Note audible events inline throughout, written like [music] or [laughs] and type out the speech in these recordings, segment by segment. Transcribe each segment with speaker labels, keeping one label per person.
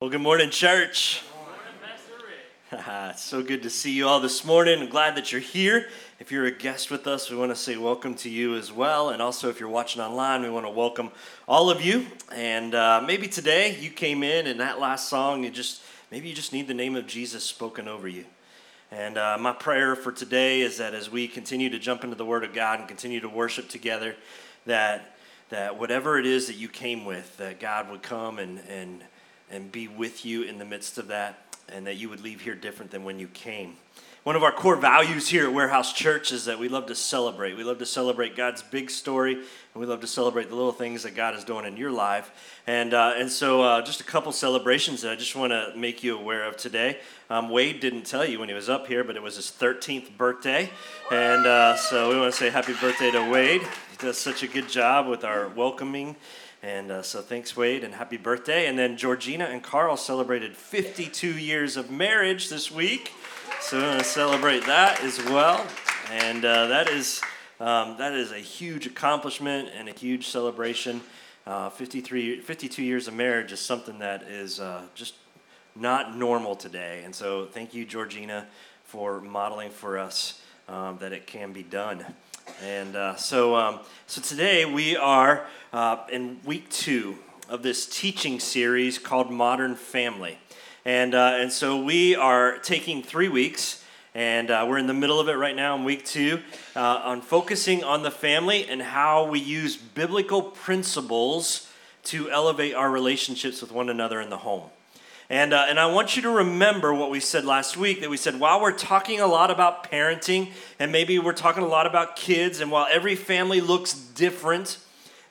Speaker 1: Well, good morning, church. Good morning, it's [laughs] so good to see you all this morning. I'm glad that you're here. If you're a guest with us, we want to say welcome to you as well. And also, if you're watching online, we want to welcome all of you. And uh, maybe today you came in and that last song, you just maybe you just need the name of Jesus spoken over you. And uh, my prayer for today is that as we continue to jump into the Word of God and continue to worship together, that that whatever it is that you came with, that God would come and and and be with you in the midst of that, and that you would leave here different than when you came. One of our core values here at Warehouse Church is that we love to celebrate. We love to celebrate God's big story, and we love to celebrate the little things that God is doing in your life. And, uh, and so, uh, just a couple celebrations that I just want to make you aware of today. Um, Wade didn't tell you when he was up here, but it was his 13th birthday. And uh, so, we want to say happy birthday to Wade. He does such a good job with our welcoming and uh, so thanks, Wade, and happy birthday. And then Georgina and Carl celebrated 52 years of marriage this week. So we're going to celebrate that as well. And uh, that, is, um, that is a huge accomplishment and a huge celebration. Uh, 53, 52 years of marriage is something that is uh, just not normal today. And so thank you, Georgina, for modeling for us um, that it can be done. And uh, so, um, so today we are uh, in week two of this teaching series called Modern Family. And, uh, and so we are taking three weeks, and uh, we're in the middle of it right now in week two, uh, on focusing on the family and how we use biblical principles to elevate our relationships with one another in the home. And, uh, and I want you to remember what we said last week that we said, while we're talking a lot about parenting, and maybe we're talking a lot about kids, and while every family looks different,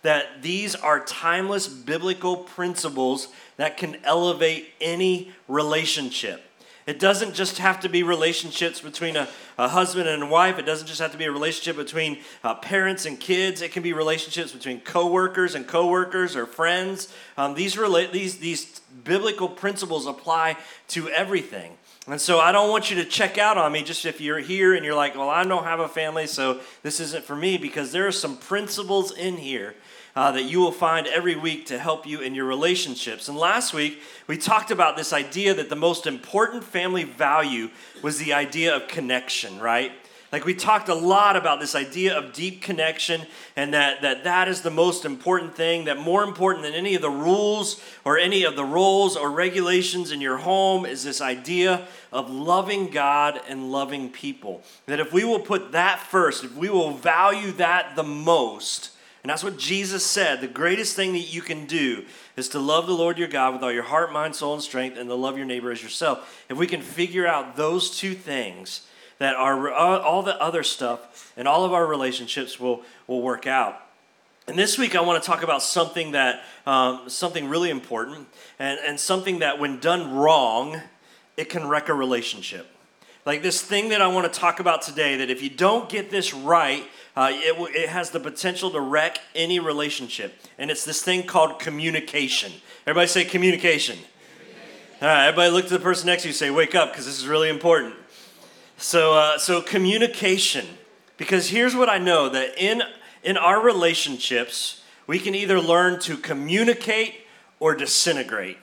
Speaker 1: that these are timeless biblical principles that can elevate any relationship. It doesn't just have to be relationships between a, a husband and a wife. It doesn't just have to be a relationship between uh, parents and kids. It can be relationships between coworkers and coworkers or friends. Um, these, rela- these, these biblical principles apply to everything. And so I don't want you to check out on me just if you're here and you're like, well, I don't have a family, so this isn't for me, because there are some principles in here uh, that you will find every week to help you in your relationships. And last week, we talked about this idea that the most important family value was the idea of connection, right? Like we talked a lot about this idea of deep connection and that, that that is the most important thing, that more important than any of the rules or any of the roles or regulations in your home is this idea of loving God and loving people. That if we will put that first, if we will value that the most, and that's what Jesus said. The greatest thing that you can do is to love the Lord your God with all your heart, mind, soul, and strength, and to love your neighbor as yourself. If we can figure out those two things, that our, all the other stuff and all of our relationships will, will work out. And this week, I want to talk about something that um, something really important, and, and something that, when done wrong, it can wreck a relationship. Like this thing that I want to talk about today, that if you don't get this right, uh, it, it has the potential to wreck any relationship. And it's this thing called communication. Everybody say communication. communication. All right, everybody look to the person next to you say, wake up, because this is really important. So, uh, so communication. Because here's what I know that in, in our relationships, we can either learn to communicate or disintegrate.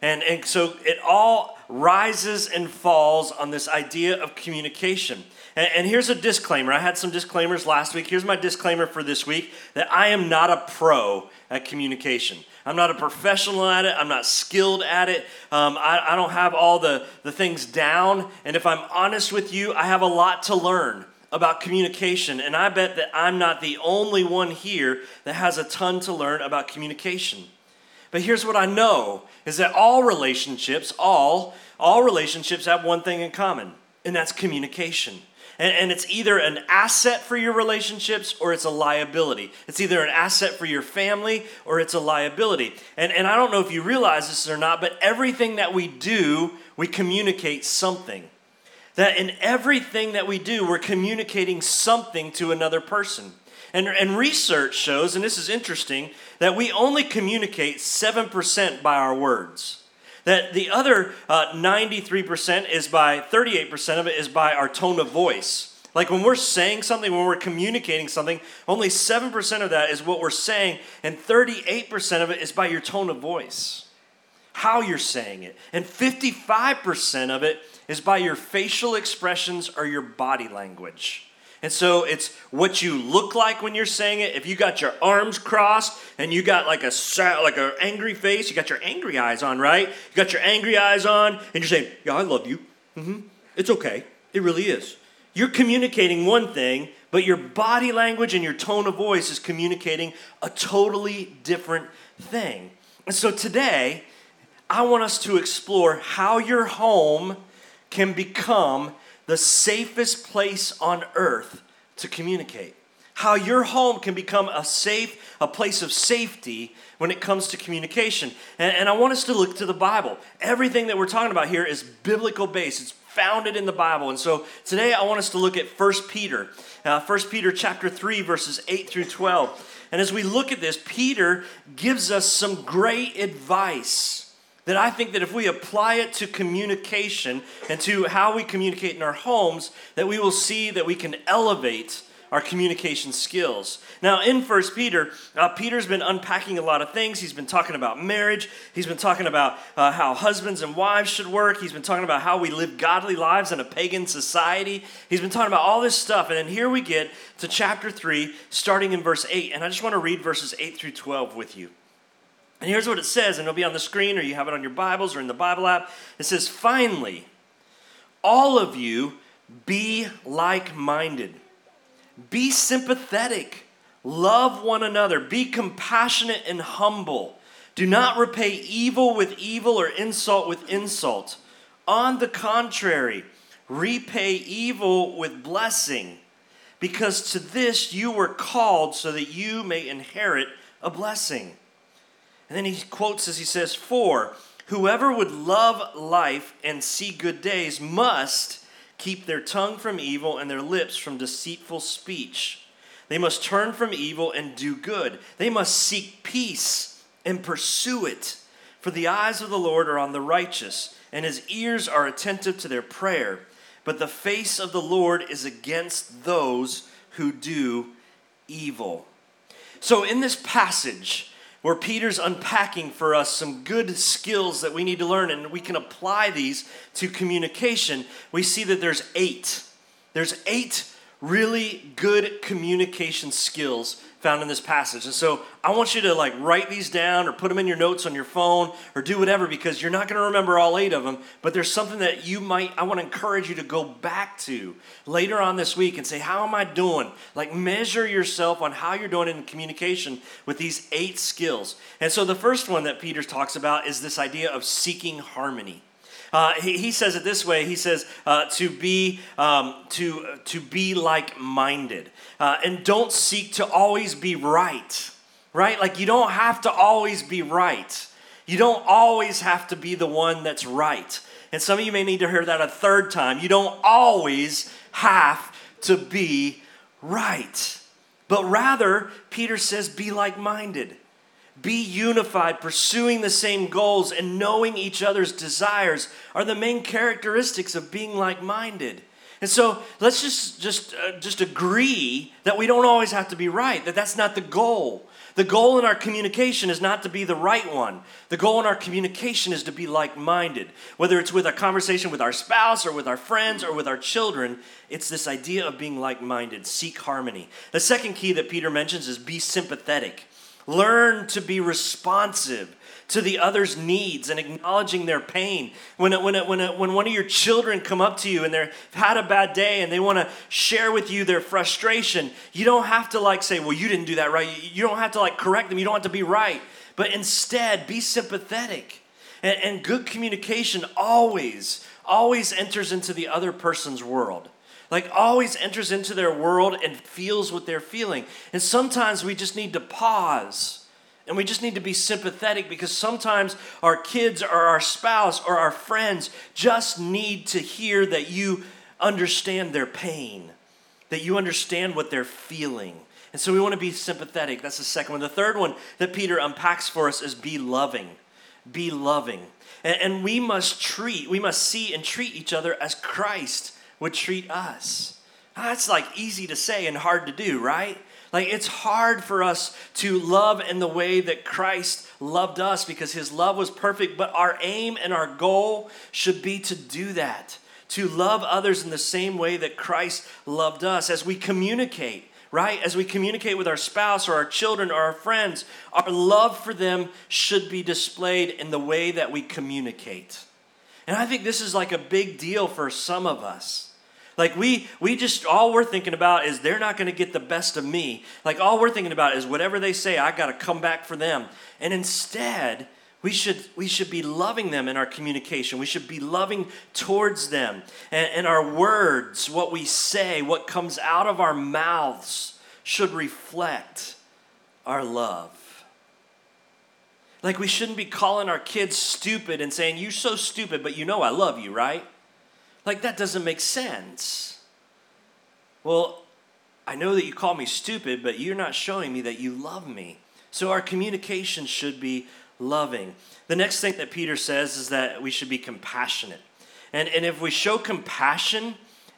Speaker 1: And, and so it all rises and falls on this idea of communication. And, and here's a disclaimer. I had some disclaimers last week. Here's my disclaimer for this week that I am not a pro at communication. I'm not a professional at it. I'm not skilled at it. Um, I, I don't have all the, the things down. And if I'm honest with you, I have a lot to learn about communication. And I bet that I'm not the only one here that has a ton to learn about communication. But here's what I know is that all relationships, all, all relationships have one thing in common, and that's communication. And, and it's either an asset for your relationships or it's a liability. It's either an asset for your family or it's a liability. And, and I don't know if you realize this or not, but everything that we do, we communicate something. That in everything that we do, we're communicating something to another person. And, and research shows, and this is interesting, that we only communicate 7% by our words. That the other uh, 93% is by, 38% of it is by our tone of voice. Like when we're saying something, when we're communicating something, only 7% of that is what we're saying, and 38% of it is by your tone of voice. how you're saying it. And 55% of it is by your facial expressions or your body language. And so it's what you look like when you're saying it. If you got your arms crossed and you got like a like an angry face, you got your angry eyes on, right? You got your angry eyes on, and you're saying, "Yeah, I love you. Mm-hmm. It's okay. It really is." You're communicating one thing, but your body language and your tone of voice is communicating a totally different thing. And so today, I want us to explore how your home can become the safest place on earth to communicate. How your home can become a safe, a place of safety when it comes to communication. And, and, I want us to look to the Bible. Everything that we're talking about here is biblical based. It's founded in the Bible. And so today I want us to look at 1 Peter. Uh, 1 Peter chapter 3, verses 8 through 12. And as we look at this, Peter gives us some great advice that I think that if we apply it to communication and to how we communicate in our homes, that we will see that we can elevate our communication skills. Now, in First Peter, uh, Peter's been unpacking a lot of things. He's been talking about marriage. He's been talking about uh, how husbands and wives should work. He's been talking about how we live godly lives in a pagan society. He's been talking about all this stuff. And then here we get to chapter 3, starting in verse 8. And I just want to read verses 8 through 12 with you. And here's what it says, and it'll be on the screen, or you have it on your Bibles or in the Bible app. It says, Finally, all of you be like minded, be sympathetic, love one another, be compassionate and humble. Do not repay evil with evil or insult with insult. On the contrary, repay evil with blessing, because to this you were called so that you may inherit a blessing. And then he quotes as he says, For whoever would love life and see good days must keep their tongue from evil and their lips from deceitful speech. They must turn from evil and do good. They must seek peace and pursue it. For the eyes of the Lord are on the righteous, and his ears are attentive to their prayer. But the face of the Lord is against those who do evil. So, in this passage, where Peter's unpacking for us some good skills that we need to learn and we can apply these to communication, we see that there's eight. There's eight really good communication skills found in this passage. And so I want you to like write these down or put them in your notes on your phone or do whatever because you're not going to remember all eight of them, but there's something that you might I want to encourage you to go back to later on this week and say, "How am I doing?" Like measure yourself on how you're doing in communication with these eight skills. And so the first one that Peter talks about is this idea of seeking harmony. Uh, he, he, says it this way. He says uh, to be um, to to be like minded, uh, and don't seek to always be right. Right? Like you don't have to always be right. You don't always have to be the one that's right. And some of you may need to hear that a third time. You don't always have to be right. But rather, Peter says, be like minded. Be unified, pursuing the same goals, and knowing each other's desires are the main characteristics of being like minded. And so let's just, just, uh, just agree that we don't always have to be right, that that's not the goal. The goal in our communication is not to be the right one. The goal in our communication is to be like minded. Whether it's with a conversation with our spouse or with our friends or with our children, it's this idea of being like minded. Seek harmony. The second key that Peter mentions is be sympathetic. Learn to be responsive to the other's needs and acknowledging their pain. When, when, when, when one of your children come up to you and they've had a bad day and they want to share with you their frustration, you don't have to like say, well, you didn't do that right. You don't have to like correct them. You don't have to be right. But instead, be sympathetic. And, and good communication always, always enters into the other person's world like always enters into their world and feels what they're feeling. And sometimes we just need to pause and we just need to be sympathetic because sometimes our kids or our spouse or our friends just need to hear that you understand their pain, that you understand what they're feeling. And so we want to be sympathetic. That's the second one. The third one that Peter unpacks for us is be loving. Be loving. And, and we must treat, we must see and treat each other as Christ would treat us. Ah, that's like easy to say and hard to do, right? Like, it's hard for us to love in the way that Christ loved us because his love was perfect, but our aim and our goal should be to do that, to love others in the same way that Christ loved us as we communicate. Right? As we communicate with our spouse or our children or our friends, our love for them should be displayed in the way that we communicate. And I think this is like a big deal for some of us. Like we we just all we're thinking about is they're not going to get the best of me. Like all we're thinking about is whatever they say, I got to come back for them. And instead, we should we should be loving them in our communication. We should be loving towards them. And, and our words, what we say, what comes out of our mouths should reflect our love. Like we shouldn't be calling our kids stupid and saying, You're so stupid, but you know I love you, right? Like, that doesn't make sense. Well, I know that you call me stupid, but you're not showing me that you love me. So our communication should be loving. The next thing that Peter says is that we should be compassionate. And, and if we show compassion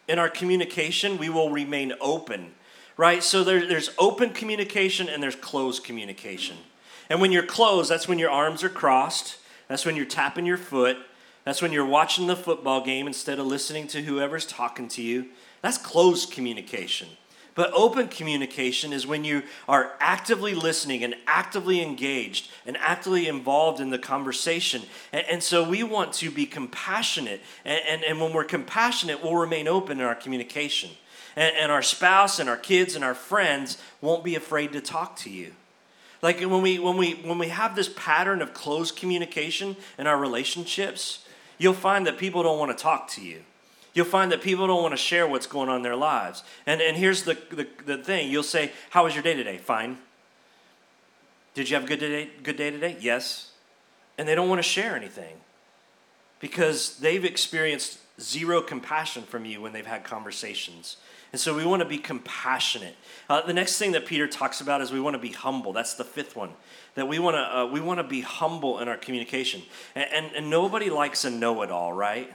Speaker 1: in our communication, we will remain open, right? So there, there's open communication and there's closed communication. And when you're closed, that's when your arms are crossed, that's when you're tapping your foot, that's when you're watching the football game instead of listening to whoever's talking to you. That's closed communication. But open communication is when you are actively listening and actively engaged and actively involved in the conversation. And, and so we want to be compassionate. And, and, and, when we're compassionate, we'll remain open in our communication. And, and our spouse and our kids and our friends won't be afraid to talk to you. Like when we, when, we, when we have this pattern of closed communication in our relationships, you'll find that people don't want to talk to you. You'll find that people don't want to share what's going on in their lives. And, and here's the, the, the thing you'll say, How was your day today? Fine. Did you have a good day, good day today? Yes. And they don't want to share anything because they've experienced zero compassion from you when they've had conversations. And so we want to be compassionate. Uh, the next thing that Peter talks about is we want to be humble. That's the fifth one. That we want to uh, we want to be humble in our communication. And, and, and nobody likes a know-it-all, right?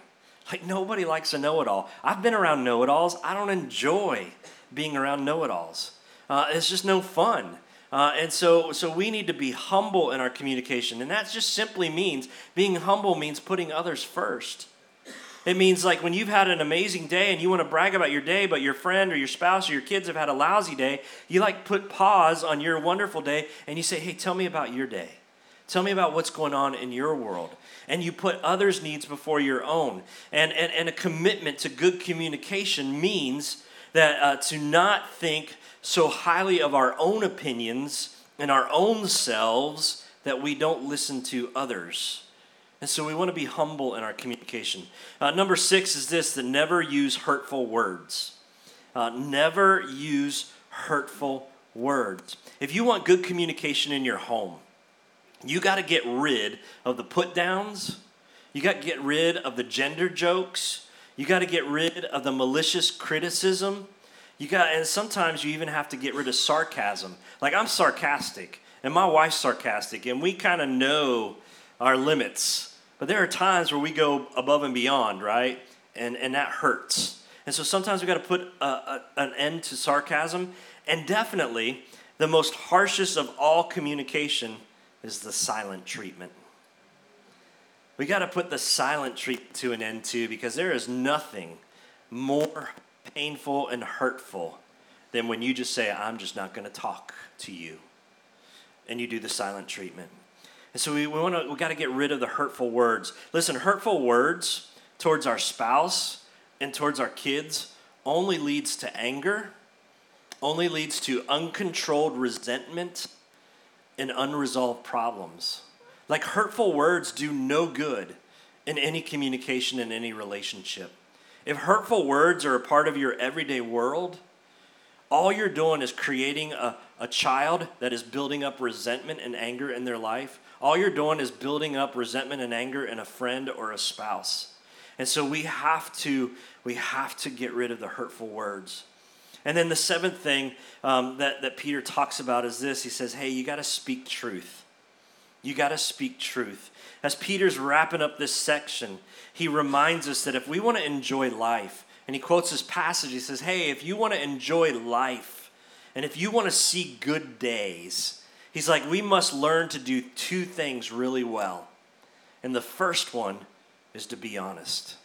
Speaker 1: Like nobody likes a know-it-all. I've been around know-it-alls. I don't enjoy being around know-it-alls. Uh, it's just no fun. Uh, and so, so we need to be humble in our communication. And that just simply means being humble means putting others first. It means like when you've had an amazing day and you want to brag about your day, but your friend or your spouse or your kids have had a lousy day, you like put pause on your wonderful day and you say, hey, tell me about your day. Tell me about what's going on in your world. And you put others' needs before your own. And, and, and a commitment to good communication means that uh, to not think so highly of our own opinions and our own selves that we don't listen to others. And so we want to be humble in our communication. Uh, number six is this that never use hurtful words. Uh, never use hurtful words. If you want good communication in your home, you got to get rid of the put downs. You got to get rid of the gender jokes. You got to get rid of the malicious criticism. You got, and sometimes you even have to get rid of sarcasm. Like I'm sarcastic, and my wife's sarcastic, and we kind of know our limits. But there are times where we go above and beyond, right? And, and that hurts. And so sometimes we've got to put a, a, an end to sarcasm. And definitely, the most harshest of all communication is the silent treatment. We got to put the silent treat to an end to because there is nothing more painful and hurtful than when you just say, I'm just not going to talk to you. And you do the silent treatment. And so we, we want to we got to get rid of the hurtful words. Listen, hurtful words towards our spouse and towards our kids only leads to anger, only leads to uncontrolled resentment and unresolved problems. Like hurtful words do no good in any communication in any relationship. If hurtful words are a part of your everyday world, all you're doing is creating a, a child that is building up resentment and anger in their life all you're doing is building up resentment and anger in a friend or a spouse. And so we have to we have to get rid of the hurtful words. And then the seventh thing um, that, that Peter talks about is this he says, hey, you got to speak truth. You got to speak truth. As Peter's wrapping up this section, he reminds us that if we want to enjoy life, and he quotes this passage, he says, hey, if you want to enjoy life, And if you want to see good days, he's like, we must learn to do two things really well. And the first one is to be honest,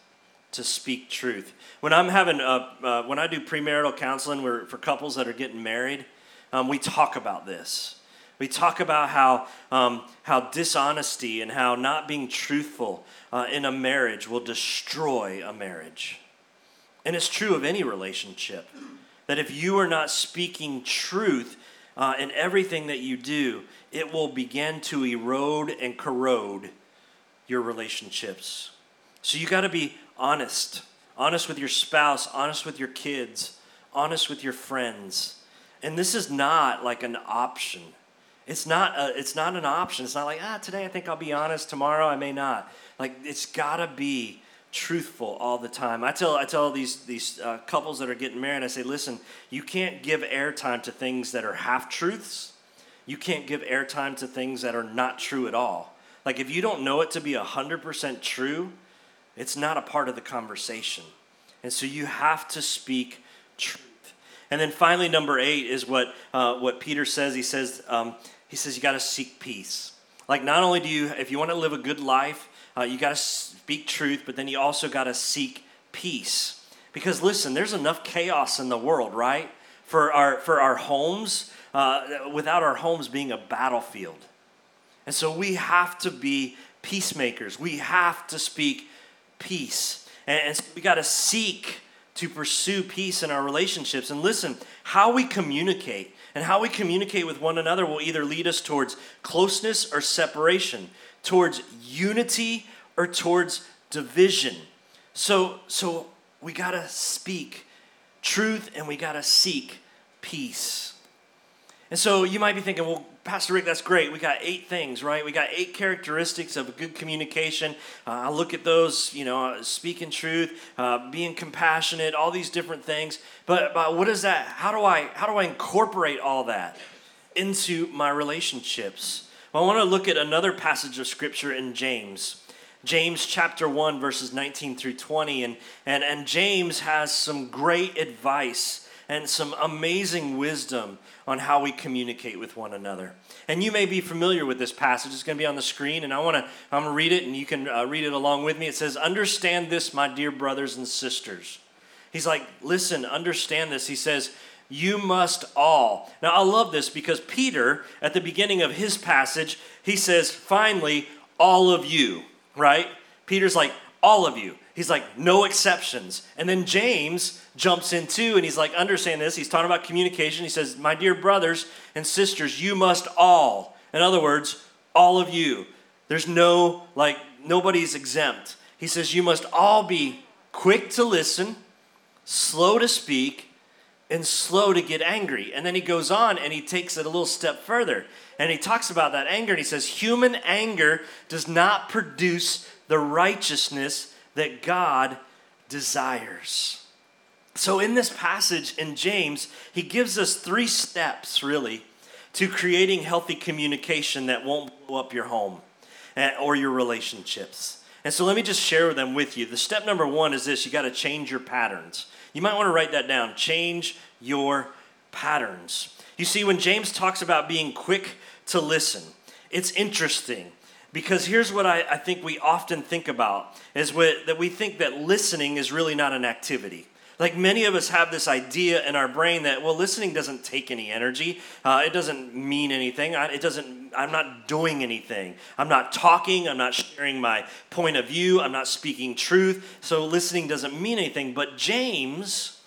Speaker 1: to speak truth. When I'm having, a, uh, when I do premarital counseling for couples that are getting married, um, we talk about this. We talk about how, um, how dishonesty and how not being truthful uh, in a marriage will destroy a marriage. And it's true of any relationship that if you are not speaking truth uh, in everything that you do, it will begin to erode and corrode your relationships. So you got to be honest honest with your spouse, honest with your kids, honest with your friends. And this is not like an option. It's not, a, it's not an option. It's not like, ah, today I think I'll be honest, tomorrow I may not. Like, it's got to be truthful all the time. I tell, I tell these, these uh, couples that are getting married, I say, listen, you can't give airtime to things that are half truths. You can't give airtime to things that are not true at all. Like, if you don't know it to be 100% true, it's not a part of the conversation. And so you have to speak truth. And then finally, number eight is what, uh, what Peter says. He says, um, he says you got to seek peace. Like not only do you, if you want to live a good life, uh, you got to speak truth, but then you also got to seek peace. Because listen, there's enough chaos in the world, right? For our for our homes, uh, without our homes being a battlefield, and so we have to be peacemakers. We have to speak peace, and, and so we got to seek to pursue peace in our relationships. And listen, how we communicate and how we communicate with one another will either lead us towards closeness or separation, towards unity or towards division. So, so we got to speak truth and we got to seek peace. And so you might be thinking, well, Pastor Ricc, that's great. We got eight things, right? We got eight characteristics of good communication. Uh, I look at those, you know, uh, speaking truth, uh, being compassionate, all these different things. But, but what is that? How do I how do I incorporate all that into my relationships? Well, I want to look at another passage of scripture in James. James chapter 1, verses 19 through 20. And, and, and James has some great advice and some amazing wisdom on how we communicate with one another. And you may be familiar with this passage. It's going to be on the screen, and I want to I'm going to read it, and you can uh, read it along with me. It says, "Understand this, my dear brothers and sisters." He's like, "Listen, understand this." He says, "You must all." Now I love this because Peter, at the beginning of his passage, he says, "Finally, all of you." Right? Peter's like, "All of you." He's like, no exceptions. And then James jumps in too, and he's like, understand this. He's talking about communication. He says, My dear brothers and sisters, you must all, in other words, all of you. There's no, like, nobody's exempt. He says, You must all be quick to listen, slow to speak, and slow to get angry. And then he goes on and he takes it a little step further. And he talks about that anger, and he says, Human anger does not produce the righteousness that God desires. So, in this passage in James, he gives us three steps really to creating healthy communication that won't blow up your home eh, or your relationships. And so, let me just share them with you. The step number one is this you got to change your patterns. You might want to write that down. Change your patterns. You see, when James talks about being quick to listen, it's interesting because here's what I, I think we often think about is what, that we think that listening is really not an activity. Like many of us have this idea in our brain that, well, listening doesn't take any energy. Uh, it doesn't mean anything. I, it doesn't, I'm not doing anything. I'm not talking. I'm not sharing my point of view. I'm not speaking truth. So listening doesn't mean anything. But James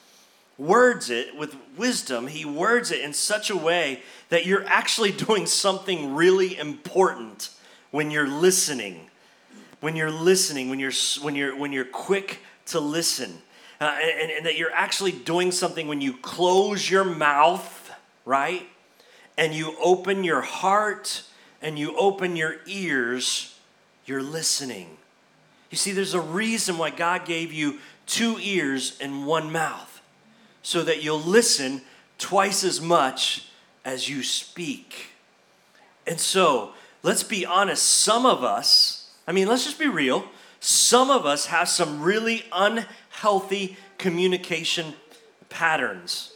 Speaker 1: words it with wisdom. He words it in such a way that you're actually [laughs] doing something really important when you're listening, when you're listening, when you're, when you're, when you're quick to listen, uh, and, and that you're actually doing something when you close your mouth, right? And you open your heart and you open your ears, you're listening. You see, there's a reason why God gave you two ears and one mouth, so that you'll listen twice as much as you speak. And so, let's be honest, some of us, I mean, let's just be real, some of us have some really unhealthy communication patterns.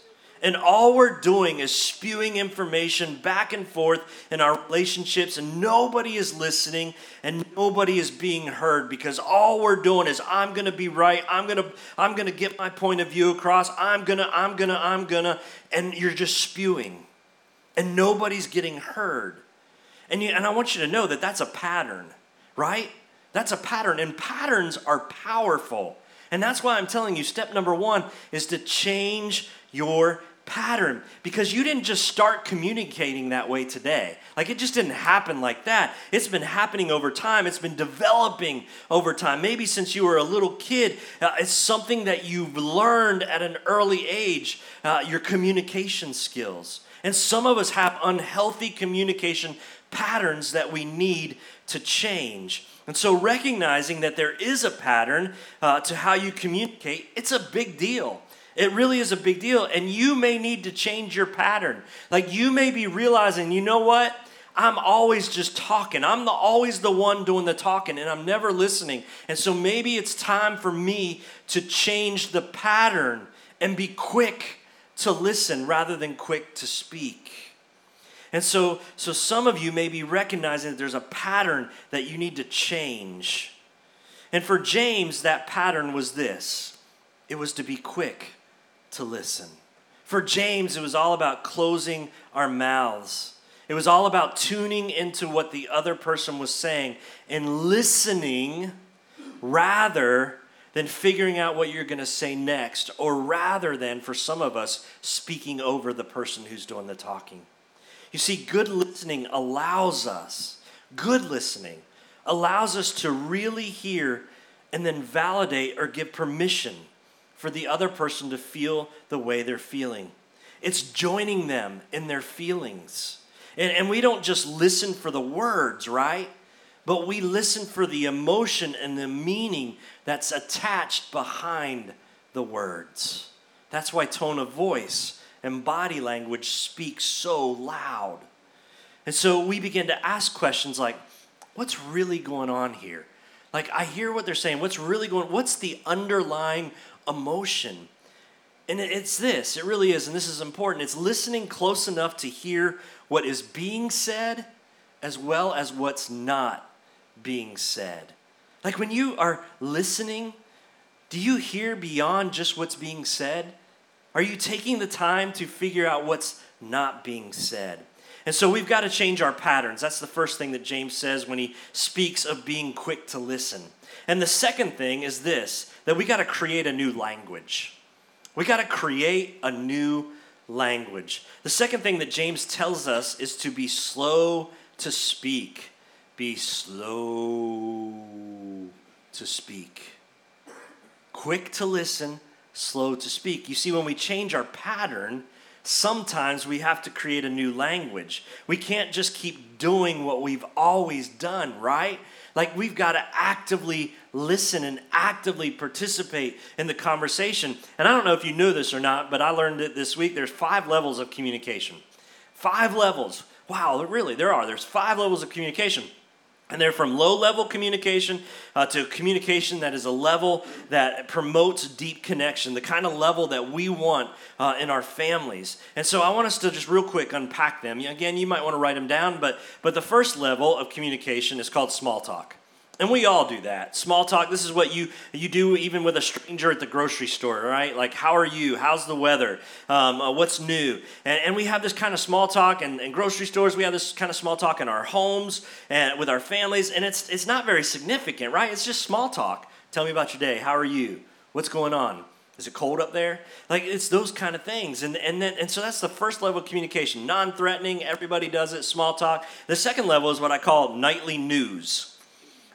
Speaker 1: And all we're doing is spewing information back and forth in our relationships, and nobody is listening and nobody is being heard because all we're doing is I'm gonna be right, I'm gonna, I'm gonna get my point of view across, I'm gonna, I'm gonna, I'm gonna, and you're just spewing. And nobody's getting heard. And, you, and I want you to know that that's a pattern, right? That's a pattern, and patterns are powerful. And that's why I'm telling you step number one is to change your pattern because you didn't just start communicating that way today. Like it just didn't happen like that. It's been happening over time, it's been developing over time. Maybe since you were a little kid, uh, it's something that you've learned at an early age, uh, your communication skills. And some of us have unhealthy communication patterns that we need to change. And so, recognizing that there is a pattern uh, to how you communicate, it's a big deal. It really is a big deal. And you may need to change your pattern. Like, you may be realizing, you know what? I'm always just talking. I'm the, always the one doing the talking, and I'm never listening. And so, maybe it's time for me to change the pattern and be quick to listen rather than quick to speak. And so, so some of you may be recognizing that there's a pattern that you need to change. And for James, that pattern was this it was to be quick to listen. For James, it was all about closing our mouths. It was all about tuning into what the other person was saying and listening rather than figuring out what you're going to say next, or rather than, for some of us, speaking over the person who's doing the talking. You see, good listening allows us, good listening allows us to really hear and then validate or give permission for the other person to feel the way they're feeling. It's joining them in their feelings. And, and we don't just listen for the words, right? But we listen for the emotion and the meaning that's attached behind the words. That's why tone of voice and body language speak so loud. And so we begin to ask questions like, what's really going on here? Like I hear what they're saying. What's really going what's the underlying emotion? And it's this, it really is, and this is important. It's listening close enough to hear what is being said as well as what's not being said. Like when you are listening, do you hear beyond just what's being said? Are you taking the time to figure out what's not being said? And so we've got to change our patterns. That's the first thing that James says when he speaks of being quick to listen. And the second thing is this that we got to create a new language. We got to create a new language. The second thing that James tells us is to be slow to speak. Be slow to speak. Quick to listen, slow to speak. You see, when we change our pattern, sometimes we have to create a new language. We can't just keep doing what we've always done, right? Like we've got to actively listen and actively participate in the conversation. And I don't know if you knew this or not, but I learned it this week. There's five levels of communication. Five levels. Wow, really, there are. There's five levels of communication. And they're from low level communication uh, to communication that is a level that promotes deep connection, the kind of level that we want uh, in our families. And so I want us to just real quick unpack them. Again, you might want to write them down, but, but the first level of communication is called small talk. And we all do that. Small talk, this is what you, you do even with a stranger at the grocery store, right? Like, how are you? How's the weather? Um, uh, what's new? And, and we have this kind of small talk in, in grocery stores. We have this kind of small talk in our homes and with our families. And it's, it's not very significant, right? It's just small talk. Tell me about your day. How are you? What's going on? Is it cold up there? Like it's those kind of things. And, and then and so that's the first level of communication. Non-threatening, everybody does it, small talk. The second level is what I call nightly news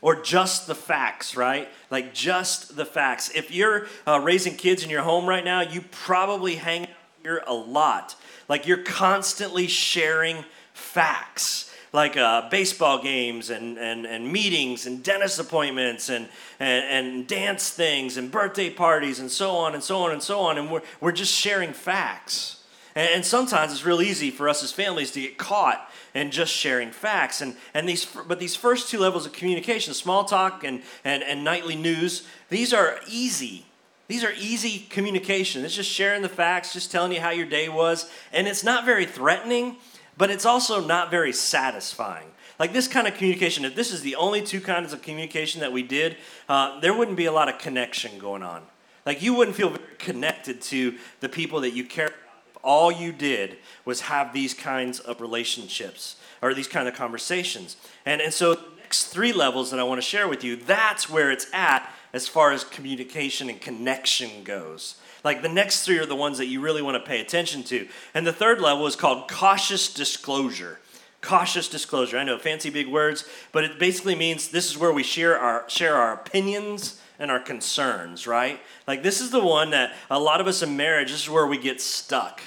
Speaker 1: or just the facts, right? Like just the facts. If you're uh, raising kids in your home right now, you probably hang out here a lot. Like you're constantly sharing facts. Like uh, baseball games and, and, and meetings and dentist appointments and, and, and dance things and birthday parties and so on and so on and so on. And we're, we're just sharing facts. And, and sometimes it's real easy for us as families to get caught and just sharing facts. And, and these, but these first two levels of communication, small talk and, and, and nightly news, these are easy. These are easy communication. It's just sharing the facts, just telling you how your day was. And it's not very threatening, but it's also not very satisfying. Like this kind of communication, if this is the only two kinds of communication that we did, uh, there wouldn't be a lot of connection going on. Like you wouldn't feel connected to the people that you care about all you did was have these kinds of relationships or these kind of conversations. And, and so, the next three levels that I want to share with you, that's where it's at as far as communication and connection goes. Like the next three are the ones that you really want to pay attention to. And the third level is called cautious disclosure. Cautious disclosure. I know fancy big words, but it basically means this is where we share our share our opinions and our concerns, right? Like this is the one that a lot of us in marriage, this is where we get stuck.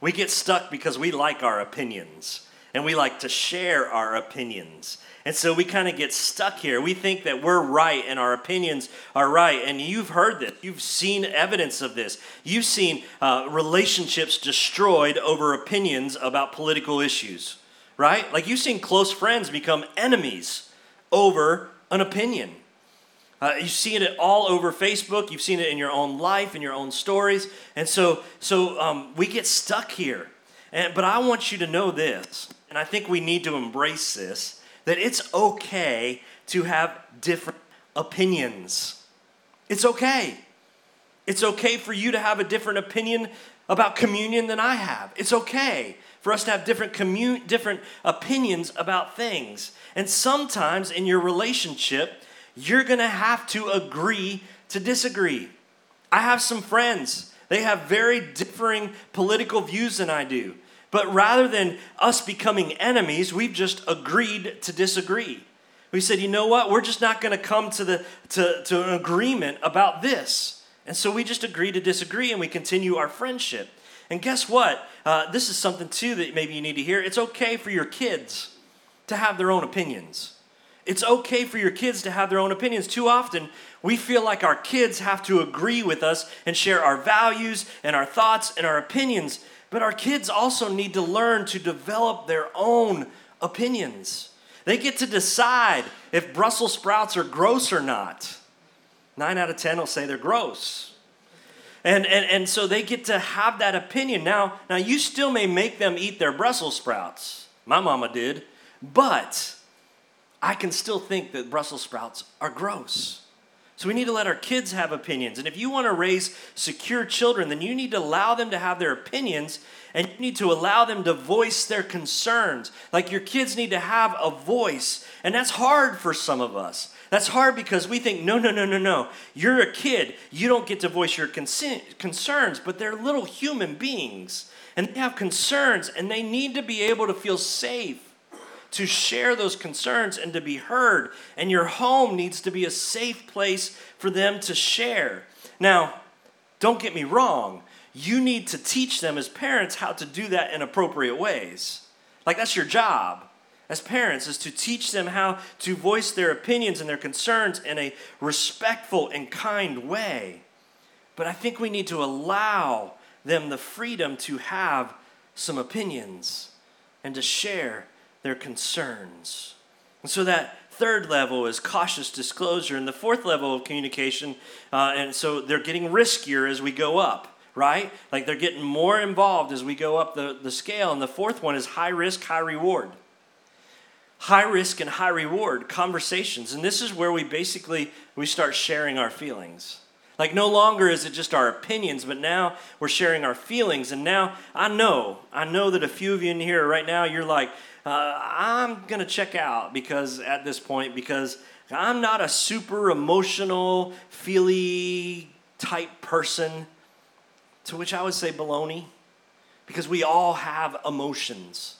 Speaker 1: We get stuck because we like our opinions and we like to share our opinions. And so we kind of get stuck here. We think that we're right and our opinions are right. And you've heard this. You've seen evidence of this. You've seen uh, relationships destroyed over opinions about political issues, right? Like you've seen close friends become enemies over an opinion. Uh, you've seen it all over Facebook. You've seen it in your own life, in your own stories. And so, so um, we get stuck here. And, but I want you to know this, and I think we need to embrace this that it's okay to have different opinions. It's okay. It's okay for you to have a different opinion about communion than I have. It's okay for us to have different commun- different opinions about things. And sometimes in your relationship, you're to have to agree to disagree. I have some friends. They have very differing political views than I do. But rather than us becoming enemies, we've just agreed to disagree. We said, you know what? We're just not to come to, the, to, to an agreement about this. And so we just agree to disagree and we continue our friendship. And guess what? Uh, this is something too that maybe you need to hear. It's okay for your kids to have their own opinions. It's okay for your kids to have their own opinions. Too often, we feel like our kids have to agree with us and share our values and our thoughts and our opinions. But our kids also need to learn to develop their own opinions. They get to decide if Brussels sprouts are gross or not. Nine out of 10 will say they're gross. And, and, and so they get to have that opinion. Now, now, you still may make them eat their Brussels sprouts. My mama did. But I can still think that Brussels sprouts are gross. So we need to let our kids have opinions. And if you want to raise secure children, then you need to allow them to have their opinions and you need to allow them to voice their concerns. Like your kids need to have a voice. And that's hard for some of us. That's hard because we think, no, no, no, no, no. You're a kid. You don't get to voice your concerns, but they're little human beings. And they have concerns and they need to be able to feel safe to share those concerns and to be heard. And your home needs to be a safe place for them to share. Now, don't get me wrong, you need to teach them as parents how to do that in appropriate ways. Like, that's your job as parents is to teach them how to voice their opinions and their concerns in a respectful and kind way. But I think we need to allow them the freedom to have some opinions and to share their concerns. And so that third level is cautious disclosure. And the fourth level of communication, uh, and so they're getting riskier as we go up, right? Like they're getting more involved as we go up the, the scale. And the fourth one is high risk, high reward. High risk and high reward conversations. And this is where we basically we start sharing our feelings. Like no longer is it just our opinions, but now we're sharing our feelings. And now I know, I know that a few of you in here right now, you're like, uh, I'm going to check out because at this point, because I'm not a super emotional, feely type person, to which I would say baloney, because we all have emotions.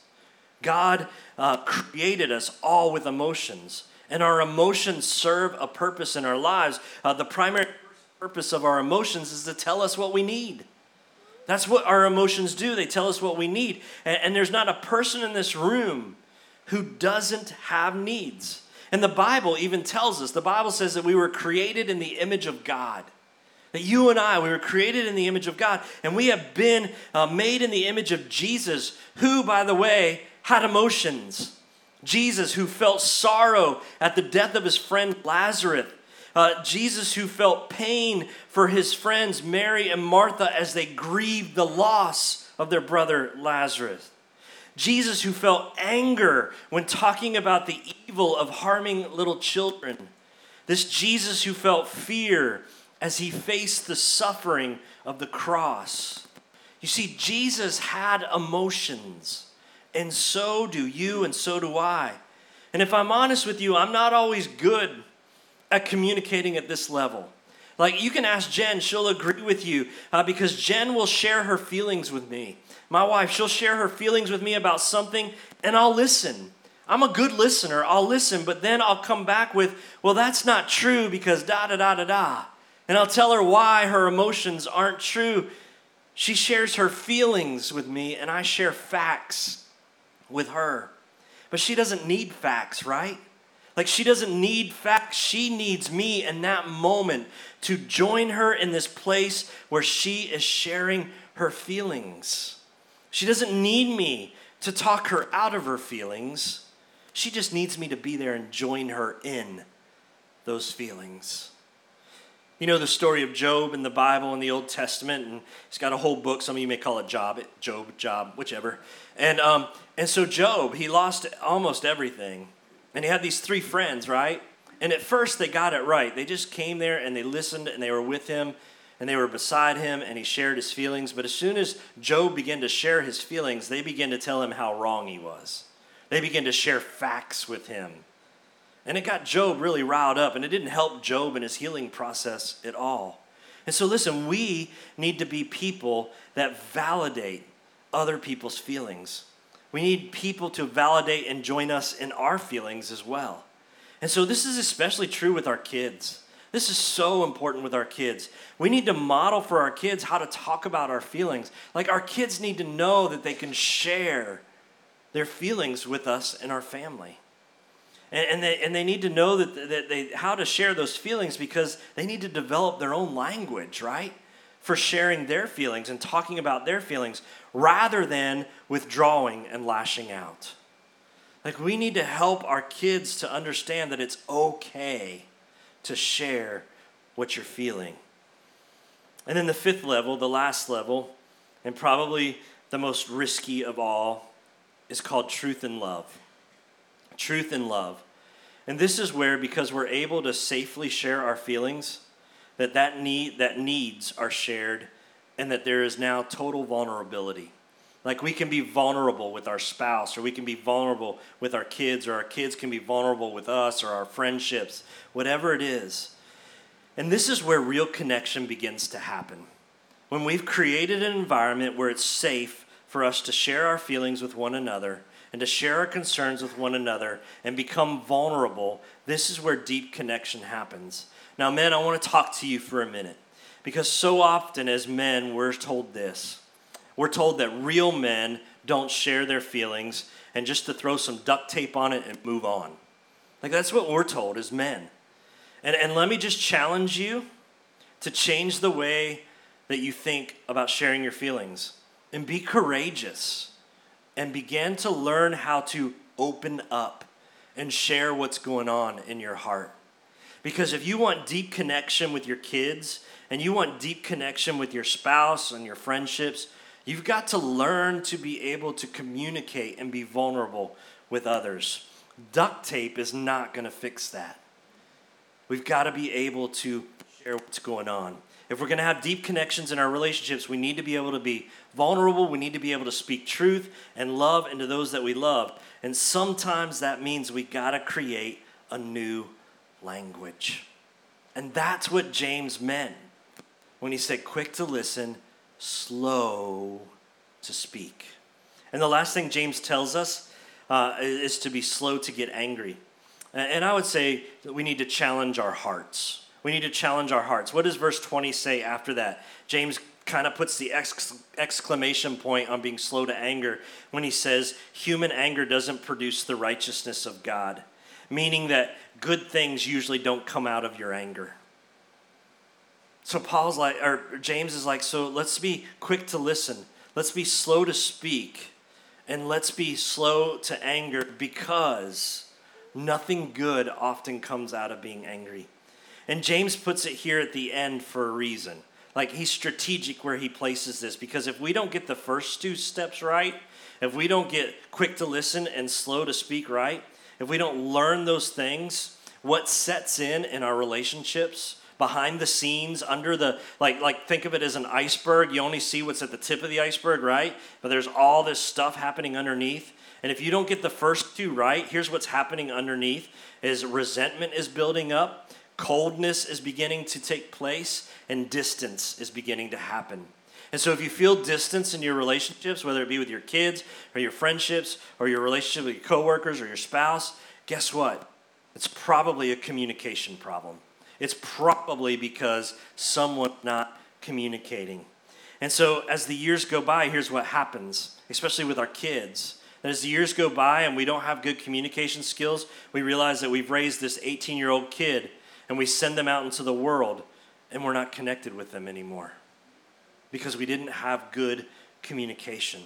Speaker 1: God uh, created us all with emotions, and our emotions serve a purpose in our lives. Uh, the primary purpose of our emotions is to tell us what we need. That's what our emotions do. They tell us what we need. And, and, there's not a person in this room who doesn't have needs. And the Bible even tells us the Bible says that we were created in the image of God. That you and I, we were created in the image of God. And we have been uh, made in the image of Jesus, who, by the way, had emotions. Jesus, who felt sorrow at the death of his friend Lazarus, Uh, Jesus, who felt pain for his friends Mary and Martha as they grieved the loss of their brother Lazarus. Jesus, who felt anger when talking about the evil of harming little children. This Jesus who felt fear as he faced the suffering of the cross. You see, Jesus had emotions, and so do you, and so do I. And if I'm honest with you, I'm not always good at communicating at this level. Like, you can ask Jen, she'll agree with you uh, because Jen will share her feelings with me. My wife, she'll share her feelings with me about something, and I'll listen. I'm a good listener. I'll listen, but then I'll come back with, well, that's not true because da da da da da. And I'll tell her why her emotions aren't true. She shares her feelings with me, and I share facts with her. But she doesn't need facts, right? Like she doesn't need facts. She needs me in that moment to join her in this place where she is sharing her feelings. She doesn't need me to talk her out of her feelings. She just needs me to be there and join her in those feelings. You know the story of Job in the Bible in the Old Testament, and he's got a whole book. Some of you may call it Job, Job, Job, whichever. And um, and so Job, he lost almost everything, and he had these three friends, right? And at first they got it right. They just came there and they listened and they were with him and they were beside him and he shared his feelings. But as soon as Job began to share his feelings, they began to tell him how wrong he was. They began to share facts with him. And it got Job really riled up, and it didn't help Job in his healing process at all. And so, listen, we need to be people that validate other people's feelings. We need people to validate and join us in our feelings as well. And so, this is especially true with our kids. This is so important with our kids. We need to model for our kids how to talk about our feelings. Like, our kids need to know that they can share their feelings with us and our family. And, and, they, and they need to know that, that they, how to share those feelings because they need to develop their own language, right? For sharing their feelings and talking about their feelings rather than withdrawing and lashing out. Like, we need to help our kids to understand that it's okay to share what you're feeling. And then the fifth level, the last level, and probably the most risky of all, is called truth and love. Truth and love. And this is where, because we're able to safely share our feelings, that that need that needs are shared, and that there is now total vulnerability. Like we can be vulnerable with our spouse, or we can be vulnerable with our kids, or our kids can be vulnerable with us, or our friendships, whatever it is. And this is where real connection begins to happen. When we've created an environment where it's safe for us to share our feelings with one another and to share our concerns with one another and become vulnerable, this is where deep connection happens. Now, men, I want to talk to you for a minute because so often as men, we're told this. We're told that real men don't share their feelings and just to throw some duct tape on it and move on. Like, that's what we're told as men. And, and let me just challenge you to change the way that you think about sharing your feelings and be courageous and begin to learn how to open up and share what's going on in your heart. Because if you want deep connection with your kids and you want deep connection with your spouse and your friendships, you've got to learn to be able to communicate and be vulnerable with others. Duct tape is not going to fix that. We've got to be able to share what's going on. If we're going to have deep connections in our relationships, we need to be able to be vulnerable. We need to be able to speak truth and love into those that we love. And sometimes that means we got to create a new language. And that's what James meant when he said, quick to listen, slow to speak. And the last thing James tells us uh, is to be slow to get angry. And I would say that we need to challenge our hearts. We need to challenge our hearts. What does verse 20 say after that? James kind of puts the exclamation point on being slow to anger when he says, Human anger doesn't produce the righteousness of God, meaning that good things usually don't come out of your anger. So Paul's like, or James is like, so let's be quick to listen, let's be slow to speak, and let's be slow to anger because nothing good often comes out of being angry. And James puts it here at the end for a reason. Like he's strategic where he places this because if we don't get the first two steps right, if we don't get quick to listen and slow to speak right, if we don't learn those things, what sets in in our relationships behind the scenes under the like like think of it as an iceberg. You only see what's at the tip of the iceberg right? But there's all this stuff happening underneath. And if you don't get the first two right here's what's happening underneath is resentment is building up coldness is beginning to take place and distance is beginning to happen. And so if you feel distance in your relationships whether it be with your kids or your friendships or your relationship with your coworkers or your spouse guess what? It's probably a communication problem it's probably because someone not communicating. And so as the years go by, here's what happens, especially with our kids. That as the years go by and we don't have good communication skills, we realize that we've raised this 18 year old kid and we send them out into the world and we're not connected with them anymore because we didn't have good communication.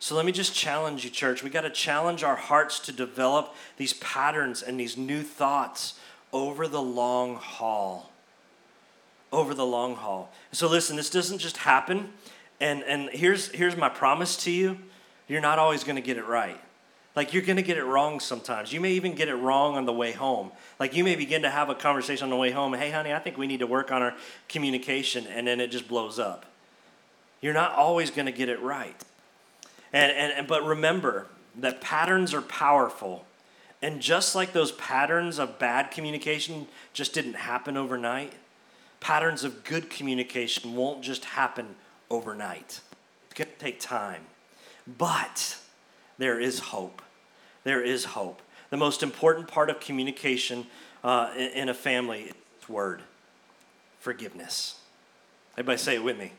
Speaker 1: So let me just challenge you, church. We got to challenge our hearts to develop these patterns and these new thoughts over the long haul. Over the long haul. So listen, this doesn't just happen. And, and here's, here's my promise to you you're not always going to get it right. Like you're going to get it wrong sometimes. You may even get it wrong on the way home. Like you may begin to have a conversation on the way home. Hey, honey, I think we need to work on our communication. And then it just blows up. You're not always going to get it right. And, and, and, but remember that patterns are powerful and just like those patterns of bad communication just didn't happen overnight, patterns of good communication won't just happen overnight. It's going to take time. But there is hope. There is hope. The most important part of communication uh, in, a family is word forgiveness. Everybody say it with me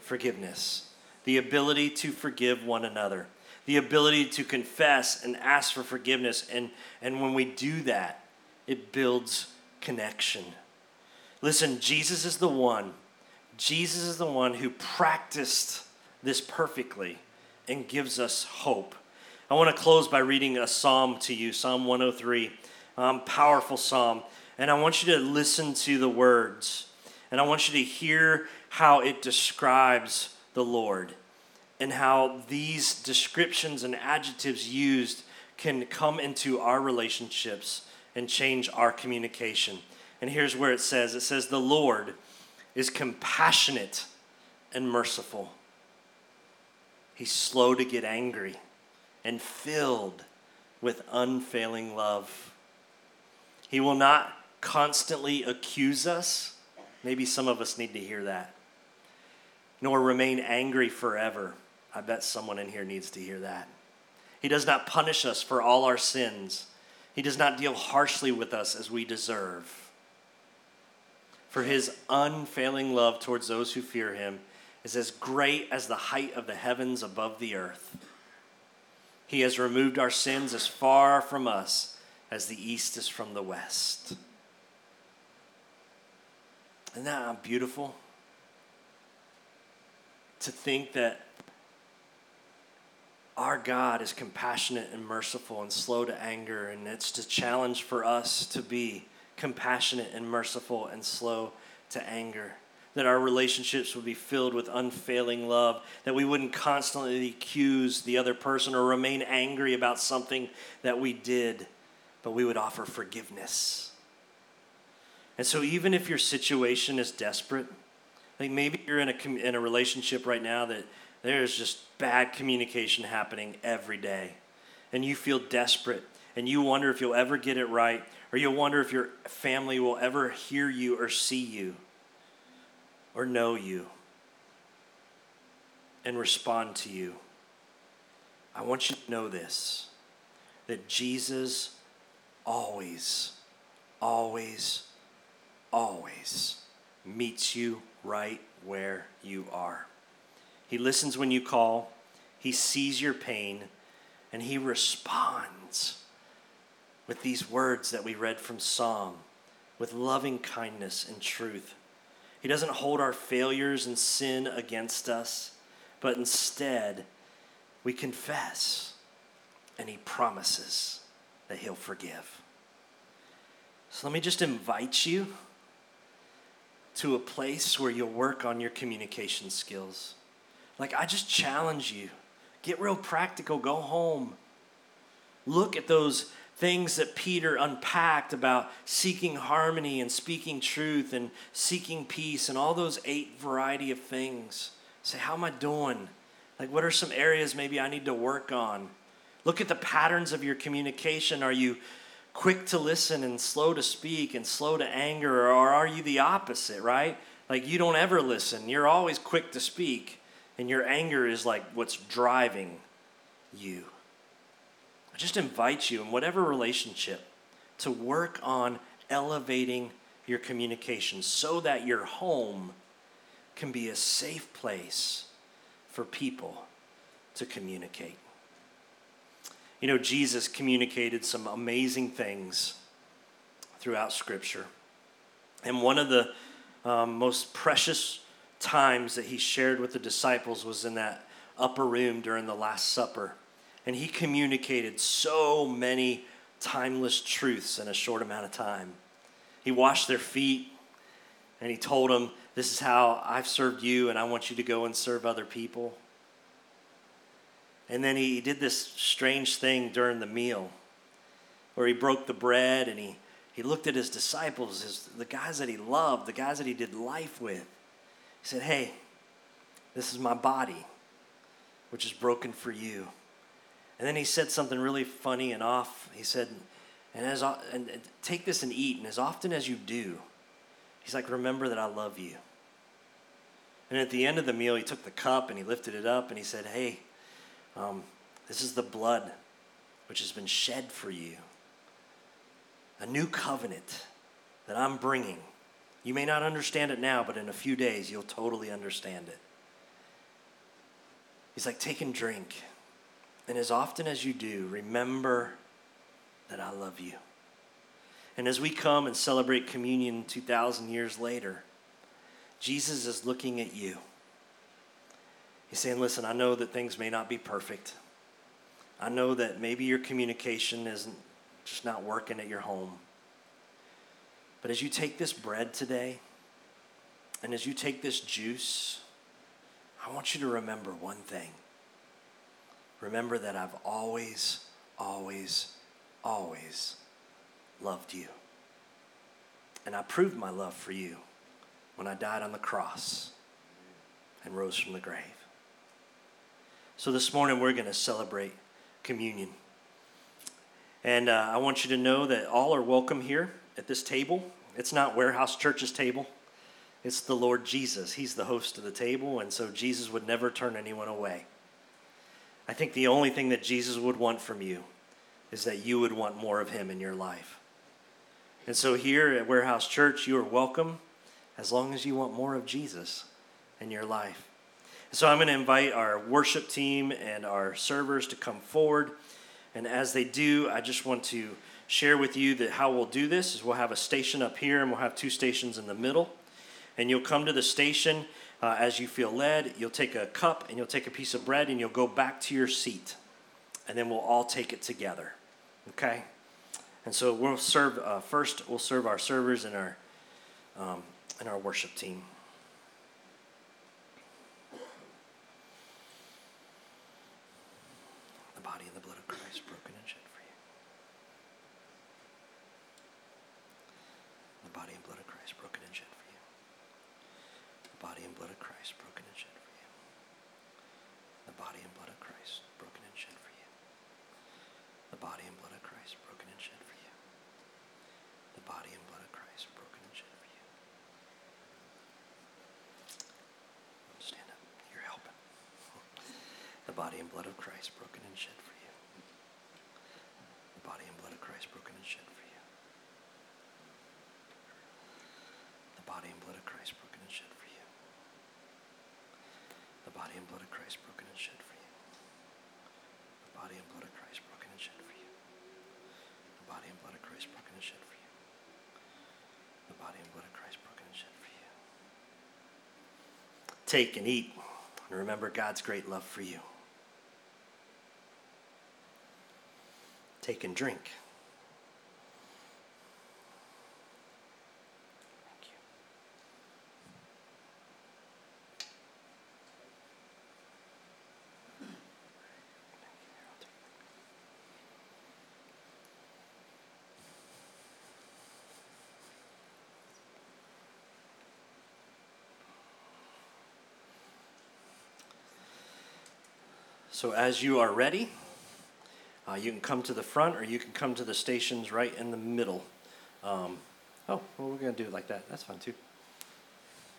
Speaker 1: forgiveness. The ability to forgive one another the ability to confess and ask for forgiveness. And, and when we do that, it builds connection. Listen, Jesus is the one, Jesus is the one who practiced this perfectly and gives us hope. I want to close by reading a psalm to you, Psalm 103, um, powerful psalm. And I want you to listen to the words, and I want you to hear how it describes the Lord and how these descriptions and adjectives used can come into our relationships and change our communication. And here's where it says it says, The Lord is compassionate and merciful. He's slow to get angry and filled with unfailing love. He will not constantly accuse us. Maybe some of us need to hear that. Nor remain angry forever I bet someone in here needs to hear that. He does not punish us for all our sins. He does not deal harshly with us as we deserve. For his unfailing love towards those who fear him is as great as the height of the heavens above the earth. He has removed our sins as far from us as the east is from the west. Isn't that beautiful? To think that our God is compassionate and merciful and slow to anger, and it's a challenge for us to be compassionate and merciful and slow to anger. That our relationships would be filled with unfailing love, that we wouldn't constantly accuse the other person or remain angry about something that we did, but we would offer forgiveness. And so, even if your situation is desperate, like maybe you're in a, in a relationship right now that there's just bad communication happening every day. And you feel desperate and you wonder if you'll ever get it right or you'll wonder if your family will ever hear you or see you or know you and respond to you. I want you to know this that Jesus always, always, always meets you right where you are. He listens when you call, He sees your pain, and He responds with these words that we read from Psalm with loving kindness and truth. He doesn't hold our failures and sin against us, but instead, we confess, and He promises that He'll forgive. So let me just invite you to a place where you'll work on your communication skills. Like, I just challenge you get real practical, go home. Look at those things that Peter unpacked about seeking harmony and speaking truth and seeking peace and all those eight variety of things. Say, how am I doing? Like, what are some areas maybe I need to work on? Look at the patterns of your communication. Are you quick to listen and slow to speak and slow to anger, or are you the opposite, right? Like, you don't ever listen. You're always quick to speak, and your anger is like what's driving you. I just invite you in whatever relationship to work on elevating your communication so that your home can be a safe place for people to communicate. You know, Jesus communicated some amazing things throughout Scripture. And one of the um, most precious times that he shared with the disciples was in that upper room during the Last Supper and he communicated so many timeless truths in a short amount of time. He washed their feet and he told them, This is how I've served you, and I want you to go and serve other people. And then he did this strange thing during the meal where he broke the bread and he, he looked at his disciples, his, the guys that he loved, the guys that he did life with. He said, Hey, this is my body, which is broken for you. And then he said something really funny and off. He said, and as and take this and eat, and as often as you do, he's like, remember that I love you. And at the end of the meal, he took the cup and he lifted it up and he said, Hey, um, this is the blood which has been shed for you. A new covenant that I'm bringing. You may not understand it now, but in a few days, you'll totally understand it. He's like, Take and drink. And as often as you do, remember that I love you. And as we come and celebrate communion 2,000 years later, Jesus is looking at you. He's saying, Listen, I know that things may not be perfect. I know that maybe your communication isn't just not working at your home. But as you take this bread today, and as you take this juice, I want you to remember one thing remember that I've always, always, always loved you. And I proved my love for you when I died on the cross and rose from the grave. So this morning we're going to celebrate communion. And uh, I want you to know that all are welcome here at this table. It's not Warehouse Church's table, it's the Lord Jesus. He's the host of the table, and so Jesus would never turn anyone away. I think the only thing that Jesus would want from you is that you would want more of Him in your life. And so here at Warehouse Church, you are welcome as long as you want more of Jesus in your life. So I'm going to invite our worship team and our servers to come forward. And as they do, I just want to share with you that how we'll do this is we'll have a station up here and we'll have two stations in the middle. And you'll come to the station uh, as you feel led. You'll take a cup and you'll take a piece of bread and you'll go back to your seat. And then we'll all take it together. Okay? And so we'll serve, uh, first, we'll serve our servers and our, um, and our worship team. The body and the blood of Christ broken and shed for you. The body and blood of Christ broken and shed for you. The body and blood of Christ broken and shed for you. The body and blood of Christ broken and shed for you. The body and blood of Christ broken and shed for you. The body and blood of Christ broken and shed for you. Stand up. You're helping. The body and blood of Christ broken and shed for you. The body and blood of Christ broken and shed for you. The body and blood of Christ broken and shed for you. The body and blood of Christ broken and shed for you. The body and blood of Christ broken and shed for you. The body and blood of Christ broken and shed for you. The body and blood of Christ broken and shed for you. Take and eat and remember God's great love for you. take and drink. So, as you are ready, uh, you can come to the front or you can come to the stations right in the middle. Um, oh, well, we're going to do it like that. That's fine too.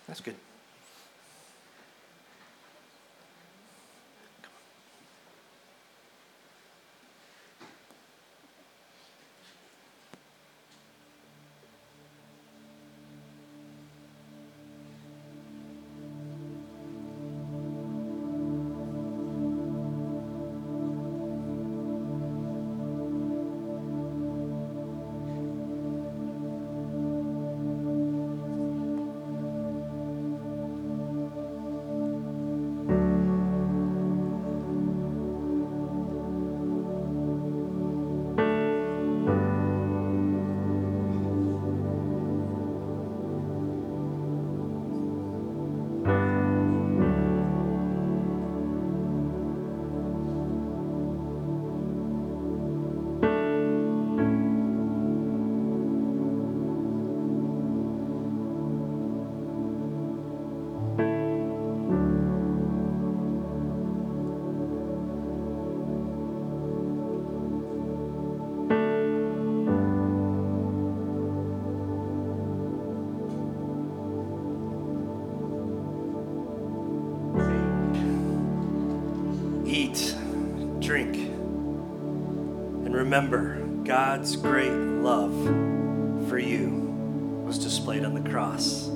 Speaker 1: That's good. God's great love for you was displayed on the cross.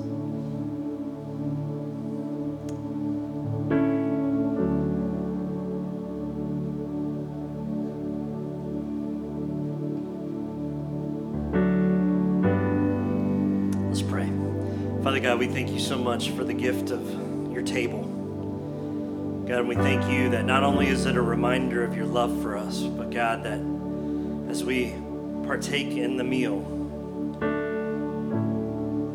Speaker 1: Let's pray. Father God, we thank you so much for the gift of your table. God, we thank you that not only is it a reminder of your love for us, but God, that as we partake in the meal,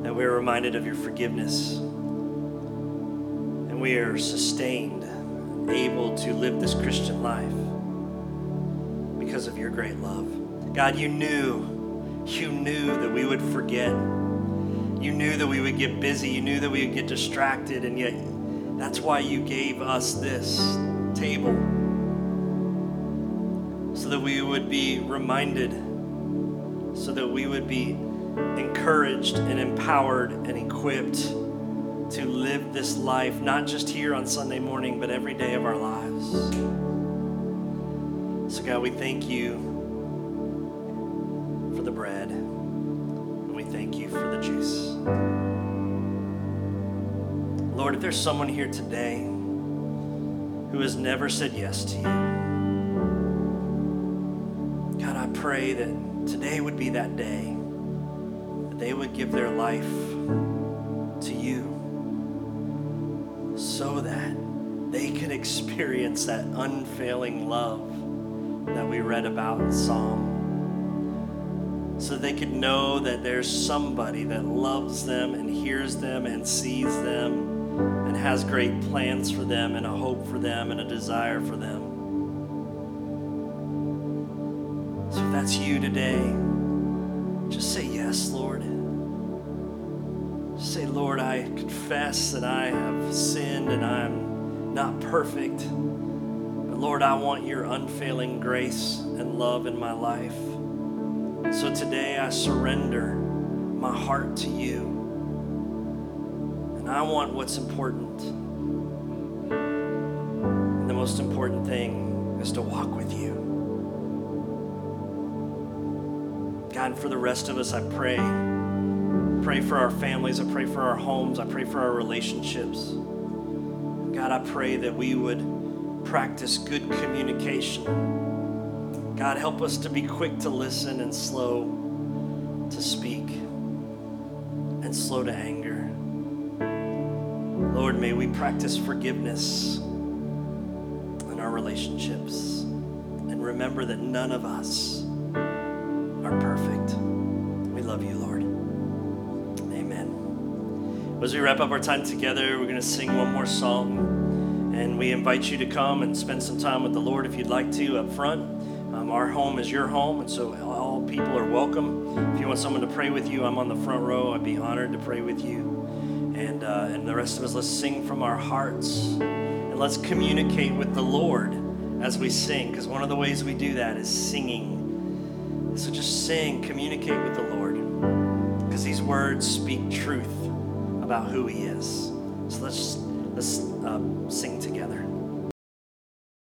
Speaker 1: that we're reminded of your forgiveness and we are sustained, able to live this Christian life because of your great love. God, you knew, you knew that we would forget. You knew that we would get busy. You knew that we would get distracted, and yet that's why you gave us this table. So that we would be reminded, so that we would be encouraged and empowered and equipped to live this life, not just here on Sunday morning, but every day of our lives. So, God, we thank you for the bread, and we thank you for the juice. Lord, if there's someone here today who has never said yes to you, I pray that today would be that day that they would give their life to you so that they can experience that unfailing love that we read about in Psalm. So they could know that there's somebody that loves them and hears them and sees them and has great plans for them and a hope for them and a desire for them. That's you today, just say yes, Lord. Say, Lord, I confess that I have sinned and I'm not perfect. But Lord, I want your unfailing grace and love in my life. So today I surrender my heart to you. And I want what's important. And the most important thing is to walk with you. God, for the rest of us, I pray. Pray for our families. I pray for our homes. I pray for our relationships. God, I pray that we would practice good communication. God, help us to be quick to listen and slow to speak and slow to anger. Lord, may we practice forgiveness in our relationships and remember that none of us as we wrap up our time together, we're going to sing one more song. And we invite you to come and spend some time with the Lord if you'd like to up front. Um, our home is your home, and so all people are welcome. If you want someone to pray with you, I'm on the front row. I'd be honored to pray with you. And, uh, and the rest of us, let's sing from our hearts. And let's communicate with the Lord as we sing, because one of the ways we do that is singing. So just sing, communicate with the Lord, because these words speak truth about who He is. So let's, let's uh, sing together.